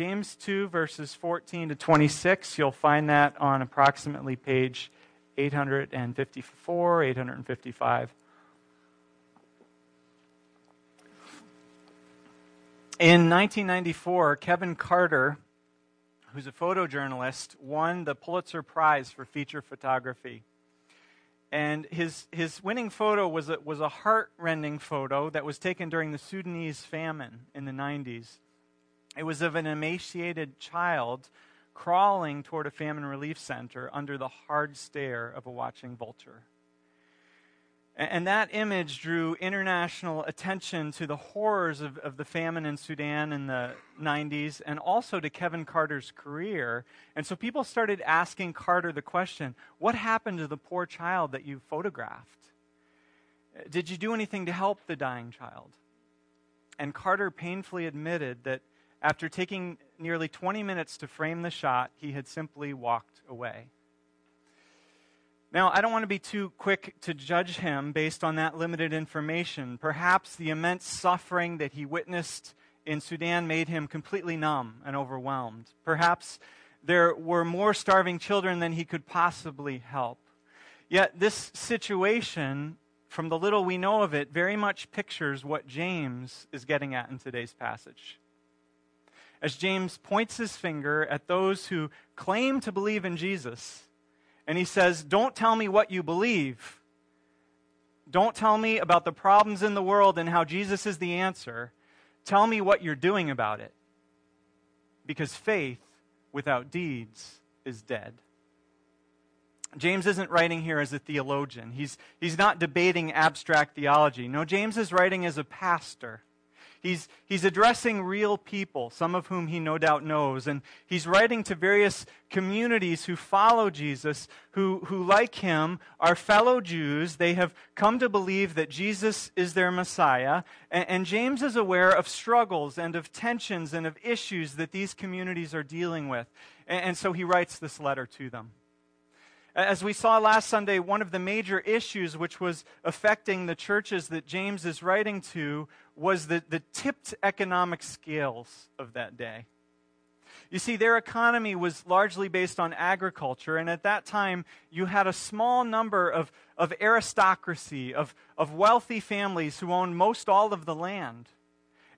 James 2, verses 14 to 26. You'll find that on approximately page 854, 855. In 1994, Kevin Carter, who's a photojournalist, won the Pulitzer Prize for feature photography. And his, his winning photo was a, was a heart-rending photo that was taken during the Sudanese famine in the 90s. It was of an emaciated child crawling toward a famine relief center under the hard stare of a watching vulture. And that image drew international attention to the horrors of, of the famine in Sudan in the 90s and also to Kevin Carter's career. And so people started asking Carter the question what happened to the poor child that you photographed? Did you do anything to help the dying child? And Carter painfully admitted that after taking nearly 20 minutes to frame the shot, he had simply walked away. Now, I don't want to be too quick to judge him based on that limited information. Perhaps the immense suffering that he witnessed in Sudan made him completely numb and overwhelmed. Perhaps there were more starving children than he could possibly help. Yet, this situation, from the little we know of it, very much pictures what James is getting at in today's passage. As James points his finger at those who claim to believe in Jesus, and he says, Don't tell me what you believe. Don't tell me about the problems in the world and how Jesus is the answer. Tell me what you're doing about it. Because faith without deeds is dead. James isn't writing here as a theologian. He's, he's not debating abstract theology. No, James is writing as a pastor. He's, he's addressing real people, some of whom he no doubt knows. And he's writing to various communities who follow Jesus, who, who, like him, are fellow Jews. They have come to believe that Jesus is their Messiah. And, and James is aware of struggles and of tensions and of issues that these communities are dealing with. And, and so he writes this letter to them. As we saw last Sunday, one of the major issues which was affecting the churches that James is writing to was the, the tipped economic scales of that day. You see, their economy was largely based on agriculture, and at that time, you had a small number of, of aristocracy, of, of wealthy families who owned most all of the land.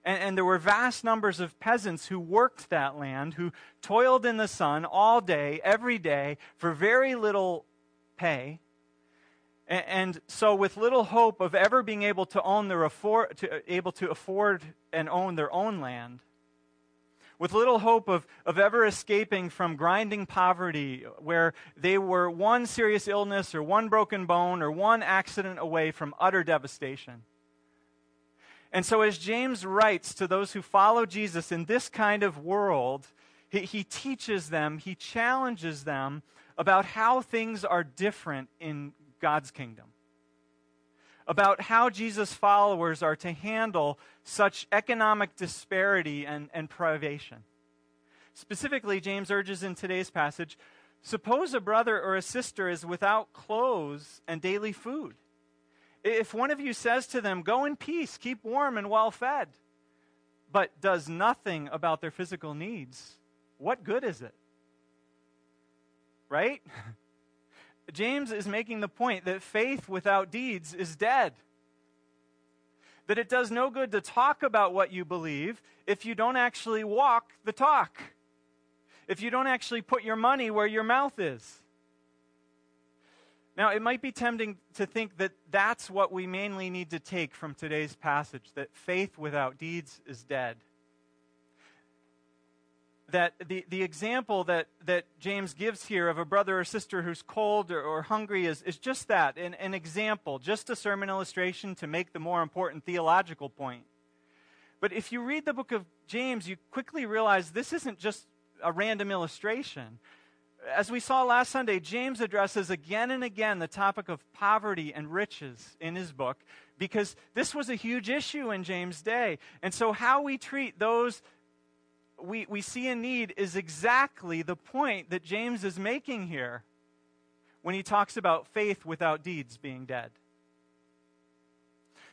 And, and, there were vast numbers of peasants who worked that land, who toiled in the sun all day, every day, for very little pay. And, and so, with little hope of ever being able to own their afford, to, able to afford and own their own land, with little hope of, of ever escaping from grinding poverty, where they were one serious illness or one broken bone or one accident away from utter devastation. And so, as James writes to those who follow Jesus in this kind of world, he, he, teaches them, he challenges them about how things are different in God's kingdom. About how Jesus' followers are to handle such economic disparity and, and privation. Specifically, James urges in today's passage suppose a brother or a sister is without clothes and daily food. If one of you says to them, Go in peace, keep warm and well fed, but does nothing about their physical needs, what good is it? Right? James is making the point that faith without deeds is dead. That it does no good to talk about what you believe if you don't actually walk the talk, if you don't actually put your money where your mouth is. Now, it might be tempting to think that that's what we mainly need to take from today's passage that faith without deeds is dead. That the, the example that, that James gives here of a brother or sister who's cold or, or hungry is, is just that an, an example, just a sermon illustration to make the more important theological point. But if you read the book of James, you quickly realize this isn't just a random illustration as we saw last Sunday, James addresses again and again the topic of poverty and riches in his book because this was a huge issue in James' day. And so, how we treat those we, we see in need is exactly the point that James is making here when he talks about faith without deeds being dead.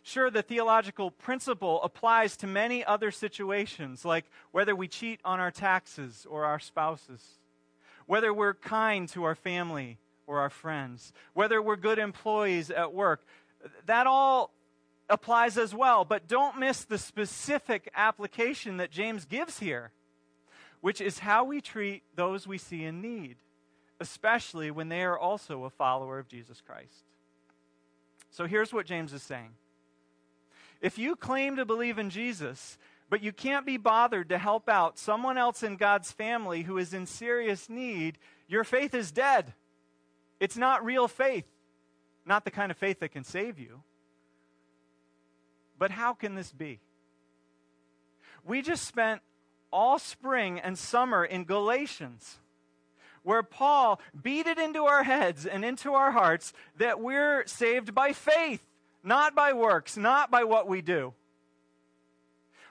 Sure, the theological principle applies to many other situations, like whether we cheat on our taxes or our spouses, whether we're kind to our family or our friends, whether we're good employees at work. That all applies as well, but don't miss the specific application that James gives here, which is how we treat those we see in need, especially when they are also a follower of Jesus Christ. So here's what James is saying If you claim to believe in Jesus, but you can't be bothered to help out someone else in God's family who is in serious need, your faith is dead. It's not real faith, not the kind of faith that can save you. But how can this be? We just spent all spring and summer in Galatians, where Paul beat it into our heads and into our hearts that we're saved by faith, not by works, not by what we do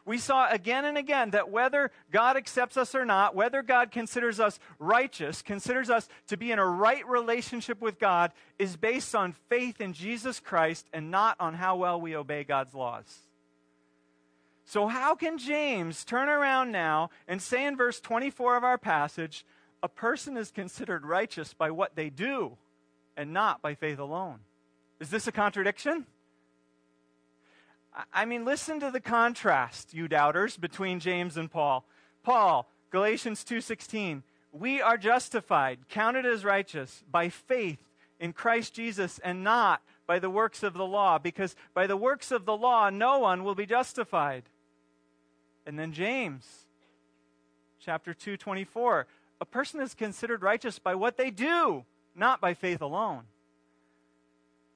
we saw again and again that whether God accepts us or not, whether God considers us righteous, considers us to be in a right relationship with God, is based on faith in Jesus Christ and not on how well we obey God's laws. So, how can James turn around now and say in verse 24 of our passage, a person is considered righteous by what they do and not by faith alone? Is this a contradiction? I mean, listen to the contrast, you doubters, between James and Paul. Paul, Galatians 2:16, we are justified, counted as righteous by faith in Christ Jesus and not by the works of the law, because by the works of the law no one will be justified. And then James chapter 2:24, a person is considered righteous by what they do, not by faith alone.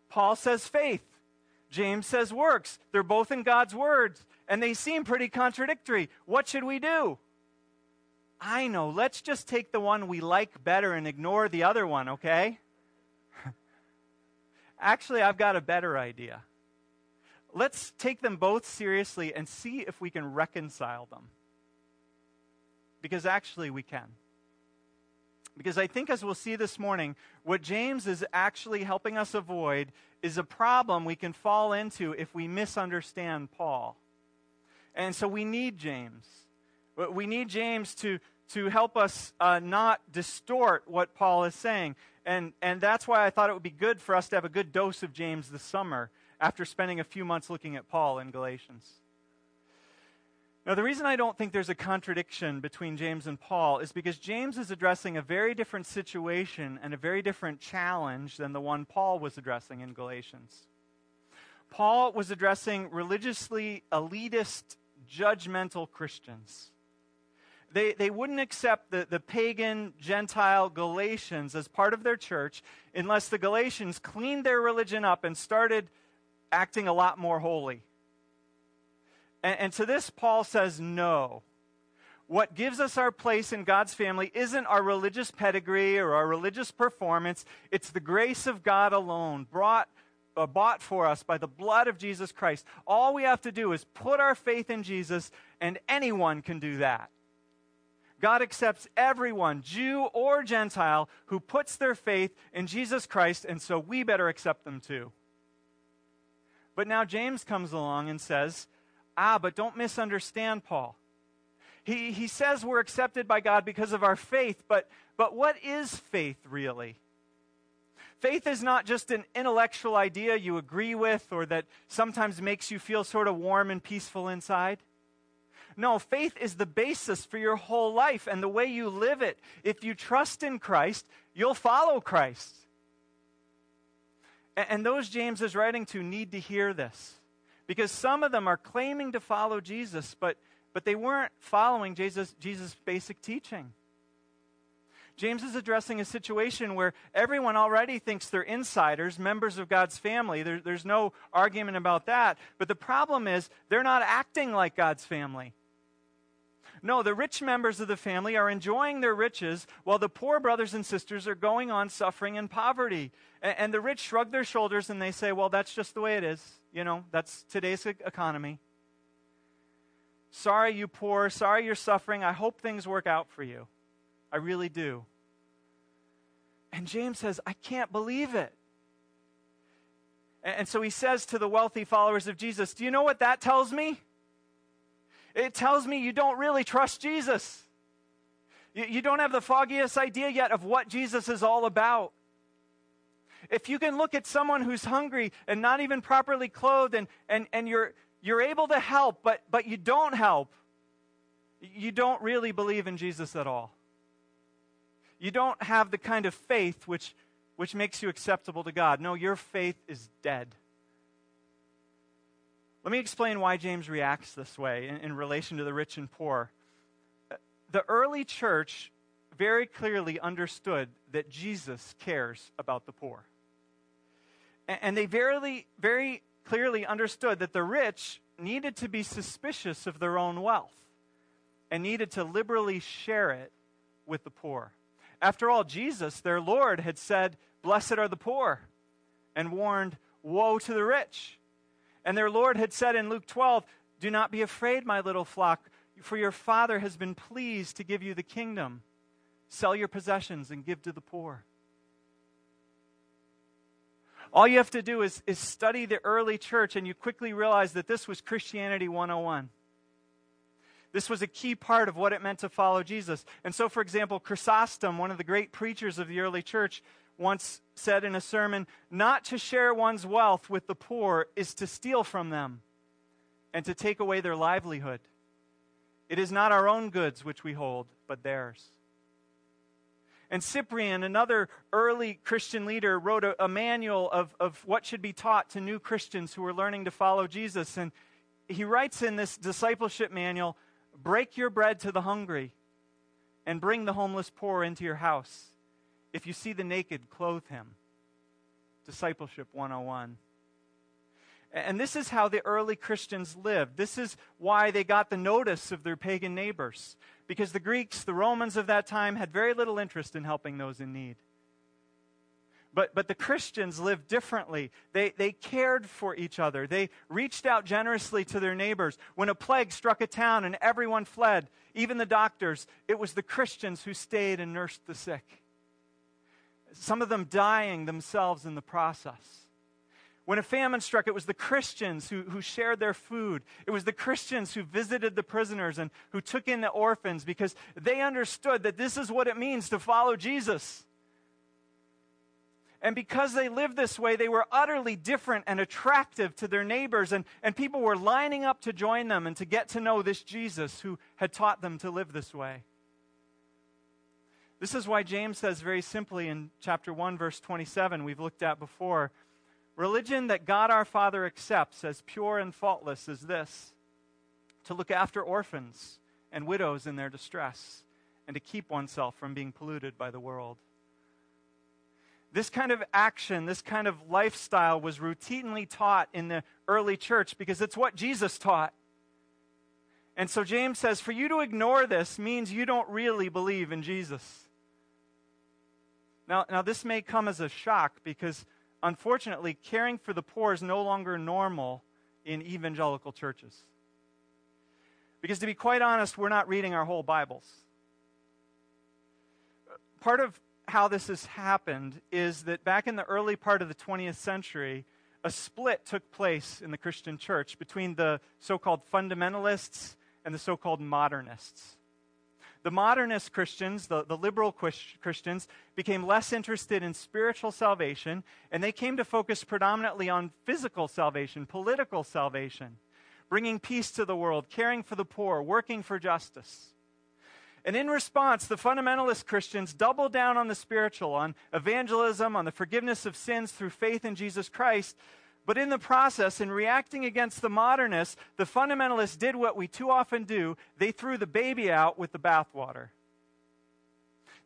Paul says faith James says works. They're both in God's words, and they seem pretty contradictory. What should we do? I know. Let's just take the one we like better and ignore the other one, okay? Actually, I've got a better idea. Let's take them both seriously and see if we can reconcile them. Because actually, we can. Because I think, as we'll see this morning, what James is actually helping us avoid is a problem we can fall into if we misunderstand Paul. And so we need James. We need James to, to help us uh, not distort what Paul is saying. And, and that's why I thought it would be good for us to have a good dose of James this summer after spending a few months looking at Paul in Galatians. Now, the reason I don't think there's a contradiction between James and Paul is because James is addressing a very different situation and a very different challenge than the one Paul was addressing in Galatians. Paul was addressing religiously elitist, judgmental Christians. They, they wouldn't accept the, the pagan, Gentile Galatians as part of their church unless the Galatians cleaned their religion up and started acting a lot more holy. And, and to this, Paul says no. What gives us our place in God's family isn't our religious pedigree or our religious performance, it's the grace of God alone, brought uh, bought for us by the blood of Jesus Christ. All we have to do is put our faith in Jesus, and anyone can do that. God accepts everyone, Jew or Gentile, who puts their faith in Jesus Christ, and so we better accept them too. But now James comes along and says, Ah, but don't misunderstand Paul. He, he says we're accepted by God because of our faith, but, but what is faith really? Faith is not just an intellectual idea you agree with or that sometimes makes you feel sort of warm and peaceful inside. No, faith is the basis for your whole life and the way you live it. If you trust in Christ, you'll follow Christ. And, and those James is writing to need to hear this. Because some of them are claiming to follow Jesus, but, but they weren't following Jesus' Jesus' basic teaching. James is addressing a situation where everyone already thinks they're insiders, members of God's family. There, there's no argument about that. But the problem is, they're not acting like God's family. No, the rich members of the family are enjoying their riches while the poor brothers and sisters are going on suffering in poverty. And, the rich shrug their shoulders and they say, well, that's just the way it is. You know, that's today's economy. Sorry, you poor. Sorry, you're suffering. I hope things work out for you. I really do. And James says, I can't believe it. And so he says to the wealthy followers of Jesus, Do you know what that tells me? It tells me you don't really trust Jesus. You, don't have the foggiest idea yet of what Jesus is all about. If you can look at someone who's hungry and not even properly clothed and, and, and you're, you're able to help, but, but you don't help, you don't really believe in Jesus at all. You don't have the kind of faith which, which makes you acceptable to God. No, your faith is dead. Let me explain why James reacts this way in, in relation to the rich and poor. The early church very clearly understood that Jesus cares about the poor. And, and they very, very clearly understood that the rich needed to be suspicious of their own wealth and needed to liberally share it with the poor. After all, Jesus, their Lord, had said, Blessed are the poor, and warned, Woe to the rich. And their Lord had said in Luke 12, Do not be afraid, my little flock, for your Father has been pleased to give you the kingdom. Sell your possessions and give to the poor. All you have to do is, is study the early church, and you quickly realize that this was Christianity 101. This was a key part of what it meant to follow Jesus. And so, for example, Chrysostom, one of the great preachers of the early church, once said in a sermon not to share one's wealth with the poor is to steal from them and to take away their livelihood. It is not our own goods which we hold, but theirs. And Cyprian, another early Christian leader, wrote a, a, manual of, of what should be taught to new Christians who are learning to follow Jesus. And he writes in this discipleship manual break your bread to the hungry and bring the homeless poor into your house. If you see the naked, clothe him. Discipleship 101. And this is how the early Christians lived. This is why they got the notice of their pagan neighbors. Because the Greeks, the Romans of that time, had very little interest in helping those in need. But, but the Christians lived differently. They, they cared for each other. They reached out generously to their neighbors. When a plague struck a town and everyone fled, even the doctors, it was the Christians who stayed and nursed the sick some of them dying themselves in the process. When a famine struck, it was the Christians who, who shared their food. It was the Christians who visited the prisoners and who took in the orphans because they understood that this is what it means to follow Jesus. And because they lived this way, they were utterly different and attractive to their neighbors, and, and people were lining up to join them and to get to know this Jesus who had taught them to live this way. This is why James says very simply in chapter 1, verse 27, we've looked at before religion that God our Father accepts as pure and faultless is this to look after orphans and widows in their distress, and to keep oneself from being polluted by the world. This kind of action, this kind of lifestyle was routinely taught in the early church because it's what Jesus taught. And so James says, for you to ignore this means you don't really believe in Jesus. Now, now, this may come as a shock because, unfortunately, caring for the poor is no longer normal in evangelical churches. Because, to be quite honest, we're not reading our whole Bibles. Part of how this has happened is that back in the early part of the 20th century, a split took place in the Christian church between the so called fundamentalists and the so called modernists. The modernist Christians, the, the liberal Christians, became less interested in spiritual salvation, and they came to focus predominantly on physical salvation, political salvation, bringing peace to the world, caring for the poor, working for justice. And in response, the fundamentalist Christians doubled down on the spiritual, on evangelism, on the forgiveness of sins through faith in Jesus Christ, but in the process, in reacting against the modernists, the fundamentalists did what we too often do they threw the baby out with the bathwater.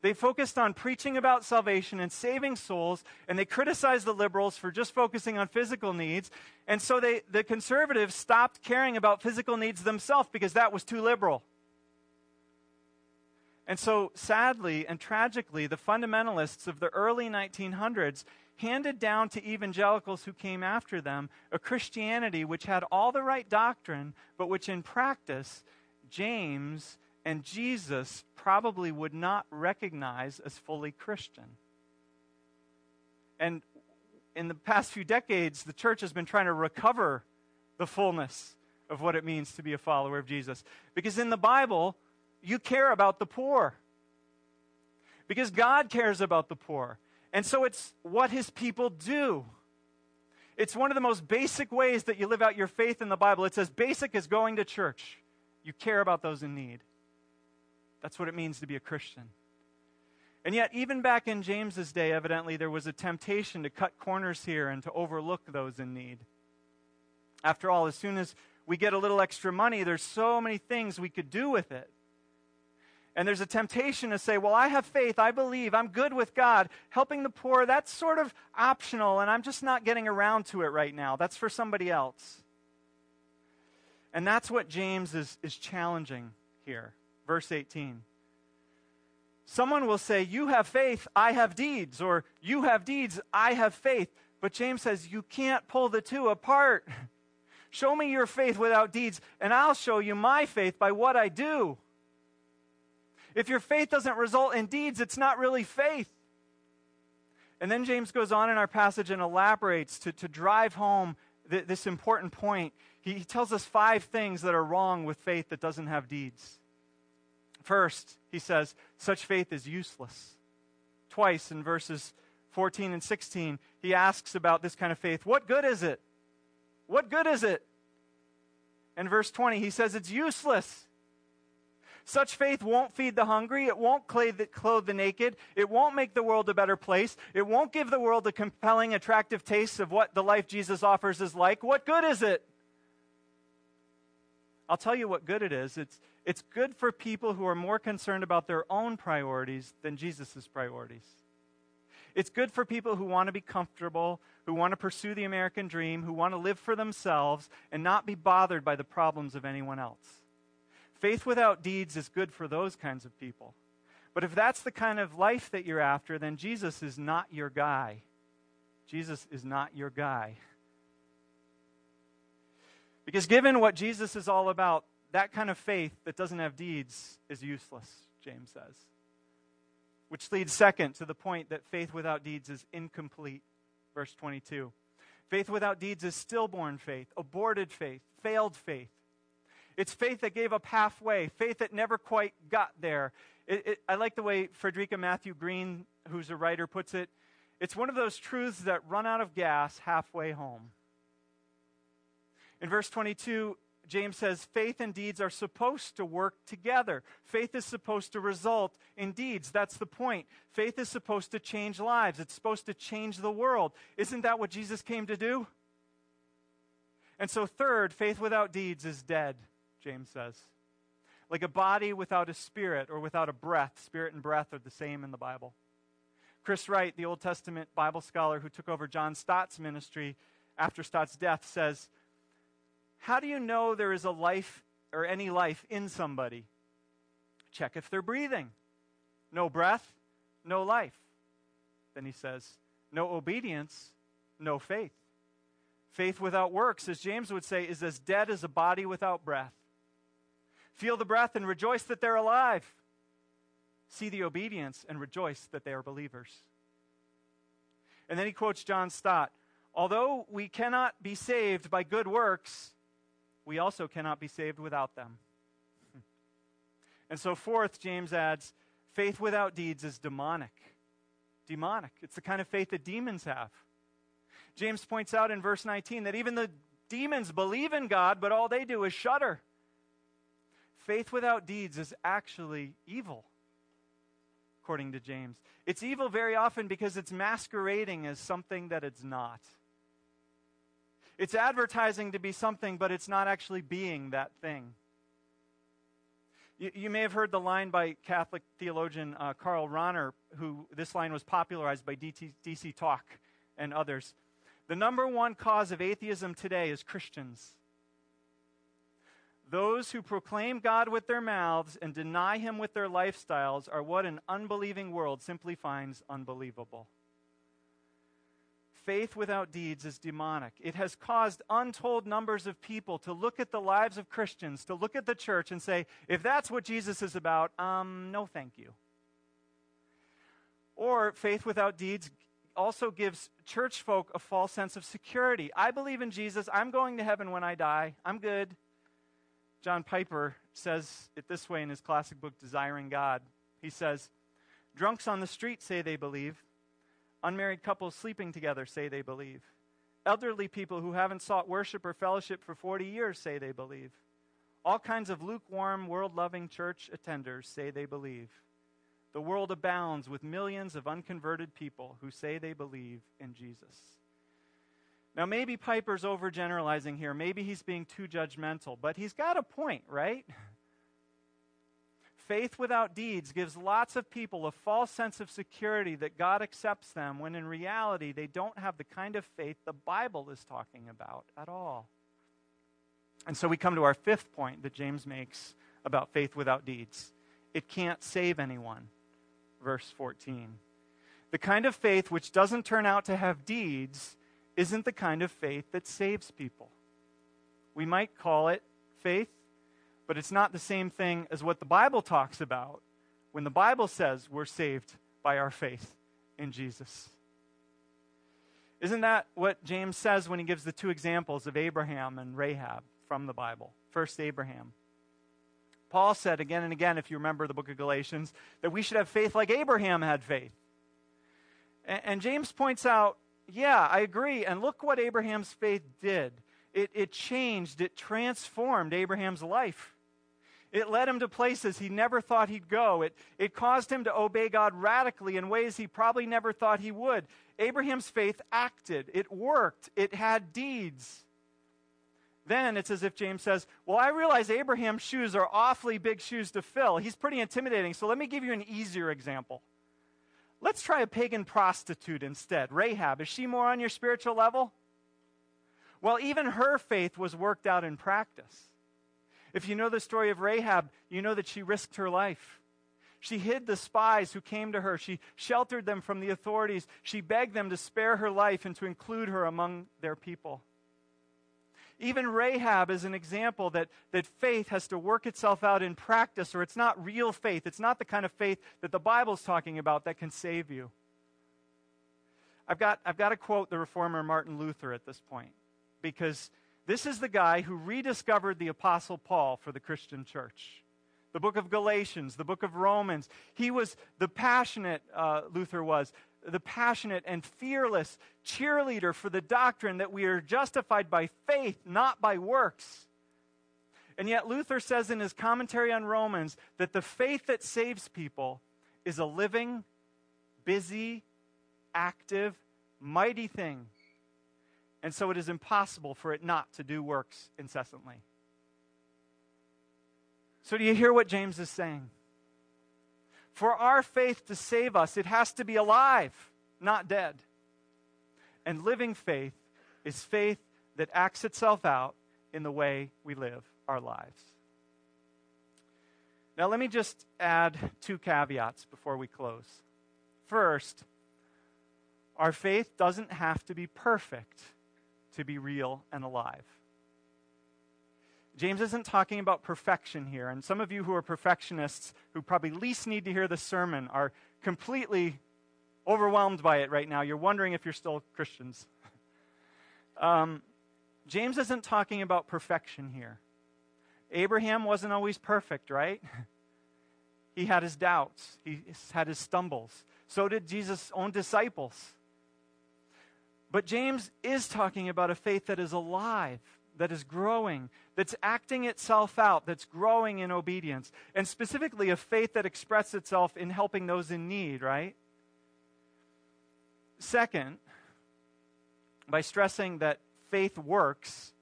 They focused on preaching about salvation and saving souls, and they criticized the liberals for just focusing on physical needs. And so they, the conservatives stopped caring about physical needs themselves because that was too liberal. And so, sadly and tragically, the fundamentalists of the early 1900s handed down to evangelicals who came after them a Christianity which had all the right doctrine, but which in practice, James and Jesus probably would not recognize as fully Christian. And in the past few decades, the church has been trying to recover the fullness of what it means to be a follower of Jesus. Because in the Bible, you care about the poor. Because God cares about the poor. And so it's what his people do. It's one of the most basic ways that you live out your faith in the Bible. It's as basic as going to church. You care about those in need. That's what it means to be a Christian. And yet, even back in James's day, evidently, there was a temptation to cut corners here and to overlook those in need. After all, as soon as we get a little extra money, there's so many things we could do with it. And there's a temptation to say, well, I have faith, I believe, I'm good with God. Helping the poor, that's sort of optional, and I'm just not getting around to it right now. That's for somebody else. And that's what James is, is challenging here. Verse 18. Someone will say, You have faith, I have deeds, or You have deeds, I have faith. But James says, You can't pull the two apart. Show me your faith without deeds, and I'll show you my faith by what I do. If your faith doesn't result in deeds, it's not really faith. And then James goes on in our passage and elaborates to, to drive home th- this important point. He, he tells us five things that are wrong with faith that doesn't have deeds. First, he says, such faith is useless. Twice in verses 14 and 16, he asks about this kind of faith. What good is it? What good is it? In verse 20, he says it's useless. Such faith won't feed the hungry. It won't clothe the naked. It won't make the world a better place. It won't give the world a compelling, attractive taste of what the life Jesus offers is like. What good is it? I'll tell you what good it is. It's, it's good for people who are more concerned about their own priorities than Jesus' priorities. It's good for people who want to be comfortable, who want to pursue the American dream, who want to live for themselves and not be bothered by the problems of anyone else. Faith without deeds is good for those kinds of people. But if that's the kind of life that you're after, then Jesus is not your guy. Jesus is not your guy. Because given what Jesus is all about, that kind of faith that doesn't have deeds is useless, James says. Which leads second to the point that faith without deeds is incomplete. Verse 22. Faith without deeds is stillborn faith, aborted faith, failed faith. It's faith that gave up halfway, faith that never quite got there. It, it, I like the way Frederica Mathewes-Green, who's a writer, puts it. It's one of those truths that run out of gas halfway home. In verse 22, James says faith and deeds are supposed to work together. Faith is supposed to result in deeds. That's the point. Faith is supposed to change lives, it's supposed to change the world. Isn't that what Jesus came to do? And so, third, faith without deeds is dead, James says. Like a body without a spirit or without a breath. Spirit and breath are the same in the Bible. Chris Wright, the Old Testament Bible scholar who took over John Stott's ministry after Stott's death, says, how do you know there is a life or any life in somebody? Check if they're breathing. No breath, no life. Then he says, no obedience, no faith. Faith without works, as James would say, is as dead as a body without breath. Feel the breath and rejoice that they're alive. See the obedience and rejoice that they are believers. And then he quotes John Stott Although we cannot be saved by good works, we also cannot be saved without them. And so, fourth, James adds, faith without deeds is demonic. Demonic. It's the kind of faith that demons have. James points out in verse 19 that even the demons believe in God, but all they do is shudder. Faith without deeds is actually evil, according to James. It's evil very often because it's masquerading as something that it's not. It's advertising to be something, but it's not actually being that thing. You, you may have heard the line by Catholic theologian uh, Karl Rahner, who this line was popularized by DT, DC Talk and others. The number one cause of atheism today is Christians. Those who proclaim God with their mouths and deny Him with their lifestyles are what an unbelieving world simply finds unbelievable faith without deeds is demonic. It has caused untold numbers of people to look at the lives of Christians, to look at the church and say, if that's what Jesus is about, um, no thank you. Or faith without deeds also gives church folk a false sense of security. I believe in Jesus. I'm going to heaven when I die. I'm good. John Piper says it this way in his classic book, Desiring God. He says, Drunks on the street say they believe. Unmarried couples sleeping together say they believe. Elderly people who haven't sought worship or fellowship for 40 years say they believe. All kinds of lukewarm, world loving church attenders say they believe. The world abounds with millions of unconverted people who say they believe in Jesus. Now, maybe Piper's overgeneralizing here. Maybe he's being too judgmental, but he's got a point, right? Faith without deeds gives lots of people a false sense of security that God accepts them when in reality they don't have the kind of faith the Bible is talking about at all. And so we come to our fifth point that James makes about faith without deeds it can't save anyone. Verse 14. The kind of faith which doesn't turn out to have deeds isn't the kind of faith that saves people. We might call it faith, but it's not the same thing as what the Bible talks about when the Bible says we're saved by our faith in Jesus. Isn't that what James says when he gives the two examples of Abraham and Rahab from the Bible? First, Abraham. Paul said again and again, if you remember the book of Galatians, that we should have faith like Abraham had faith. And, James points out yeah, I agree. And look what Abraham's faith did it, it changed, it transformed Abraham's life. It led him to places he never thought he'd go. It, it caused him to obey God radically in ways he probably never thought he would. Abraham's faith acted, it worked, it had deeds. Then it's as if James says, Well, I realize Abraham's shoes are awfully big shoes to fill. He's pretty intimidating, so let me give you an easier example. Let's try a pagan prostitute instead. Rahab, is she more on your spiritual level? Well, even her faith was worked out in practice. If you know the story of Rahab, you know that she risked her life. She hid the spies who came to her. She sheltered them from the authorities. She begged them to spare her life and to include her among their people. Even Rahab is an example that, that faith has to work itself out in practice, or it's not real faith. It's not the kind of faith that the Bible's talking about that can save you. I've got, I've got to quote the reformer Martin Luther at this point, because this is the guy who rediscovered the Apostle Paul for the Christian church. The book of Galatians, the book of Romans. He was the passionate, uh, Luther was, the passionate and fearless cheerleader for the doctrine that we are justified by faith, not by works. And yet, Luther says in his commentary on Romans that the faith that saves people is a living, busy, active, mighty thing. And so it is impossible for it not to do works incessantly. So, do you hear what James is saying? For our faith to save us, it has to be alive, not dead. And living faith is faith that acts itself out in the way we live our lives. Now, let me just add two caveats before we close. First, our faith doesn't have to be perfect to be real and alive. James isn't talking about perfection here. And some of you who are perfectionists, who probably least need to hear the sermon, are completely overwhelmed by it right now. You're wondering if you're still Christians. um, James isn't talking about perfection here. Abraham wasn't always perfect, right? he had his doubts, he had his stumbles. So did Jesus' own disciples. But James is talking about a faith that is alive, that is growing, that's acting itself out, that's growing in obedience, and specifically a faith that expresses itself in helping those in need, right? Second, by stressing that faith works,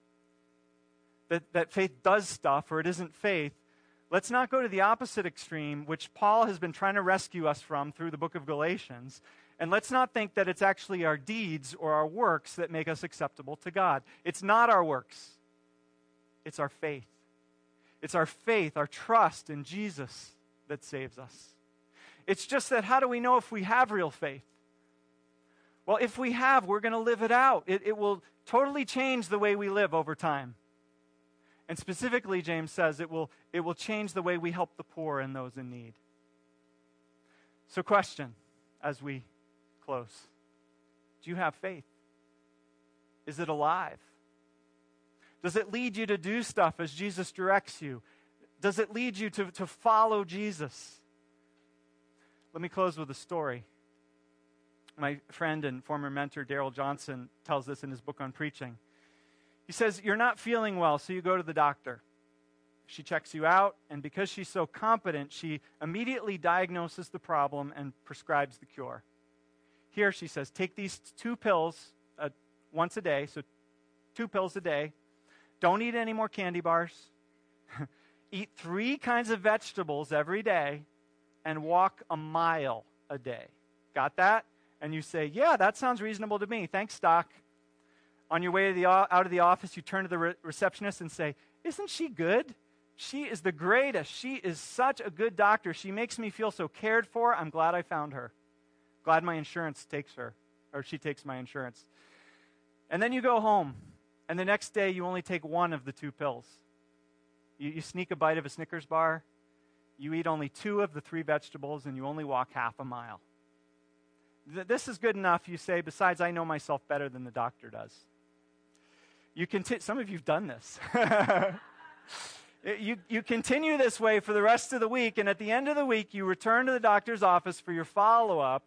that, that faith does stuff, or it isn't faith, let's not go to the opposite extreme, which Paul has been trying to rescue us from through the book of Galatians. And let's not think that it's actually our deeds or our works that make us acceptable to God. It's not our works. It's our faith. It's our faith, our trust in Jesus that saves us. It's just that how do we know if we have real faith? Well, if we have, we're going to live it out. It, it will totally change the way we live over time. And specifically, James says it will, it will change the way we help the poor and those in need. So, question as we close Do you have faith? Is it alive? Does it lead you to do stuff as Jesus directs you? Does it lead you to, to follow Jesus? Let me close with a story. My friend and former mentor, Darrell Johnson, tells this in his book on preaching. He says, You're not feeling well, so you go to the doctor. She checks you out, and because she's so competent, she immediately diagnoses the problem and prescribes the cure. Here she says, Take these two pills uh, once a day, so two pills a day. Don't eat any more candy bars. eat three kinds of vegetables every day and walk a mile a day. Got that? And you say, Yeah, that sounds reasonable to me. Thanks, Doc. On your way the, out of the office, you turn to the re- receptionist and say, Isn't she good? She is the greatest. She is such a good doctor. She makes me feel so cared for. I'm glad I found her. Glad my insurance takes her, or she takes my insurance. And then you go home, and the next day you only take one of the two pills. You, you sneak a bite of a Snickers bar, you eat only two of the three vegetables, and you only walk half a mile. Th- this is good enough, you say. Besides, I know myself better than the doctor does. You conti- some of you've done this. you, you continue this way for the rest of the week, and at the end of the week, you return to the doctor's office for your follow up.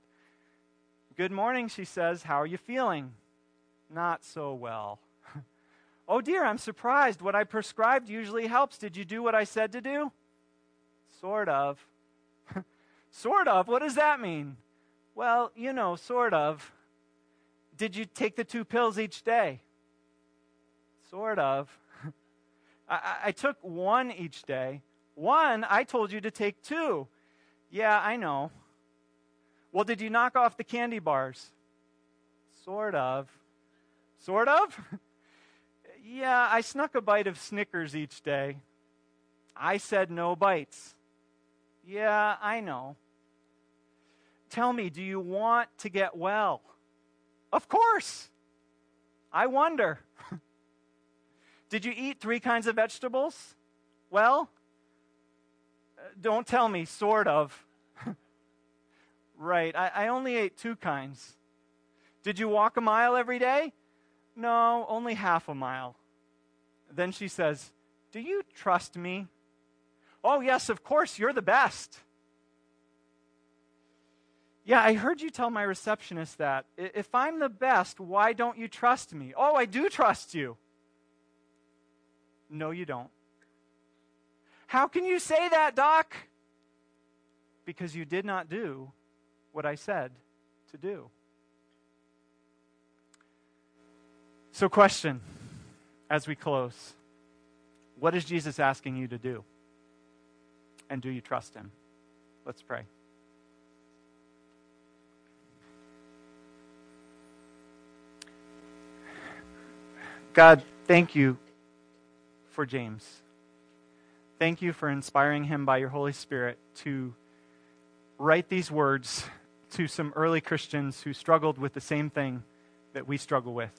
Good morning, she says. How are you feeling? Not so well. oh dear, I'm surprised. What I prescribed usually helps. Did you do what I said to do? Sort of. sort of? What does that mean? Well, you know, sort of. Did you take the two pills each day? Sort of. I, I, took one each day. One, I told you to take two. Yeah, I know. Well, did you knock off the candy bars? Sort of. Sort of? yeah, I snuck a bite of Snickers each day. I said no bites. Yeah, I know. Tell me, do you want to get well? Of course. I wonder. Did you eat three kinds of vegetables? Well, uh, don't tell me, sort of. Right, I, I only ate two kinds. Did you walk a mile every day? No, only half a mile. Then she says, Do you trust me? Oh, yes, of course, you're the best. Yeah, I heard you tell my receptionist that. If I'm the best, why don't you trust me? Oh, I do trust you. No, you don't. How can you say that, Doc? Because you did not do what I said to do. So, question as we close What is Jesus asking you to do? And do you trust him? Let's pray. God, thank you for James. Thank you for inspiring him by your Holy Spirit to write these words to some early Christians who struggled with the same thing that we struggle with.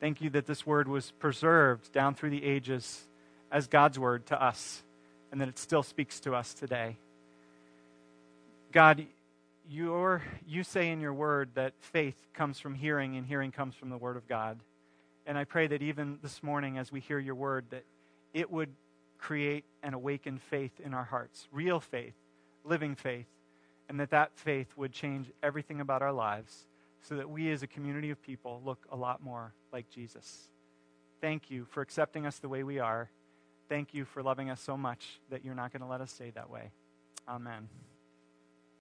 Thank you that this word was preserved down through the ages as God's word to us and that it still speaks to us today. God, you you say in your word that faith comes from hearing and hearing comes from the word of God. And I pray that even this morning as we hear your word that it would create and awaken faith in our hearts, real faith, living faith, and that that faith would change everything about our lives so that we as a community of people look a lot more like Jesus. Thank you for accepting us the way we are. Thank you for loving us so much that you're not going to let us stay that way. Amen.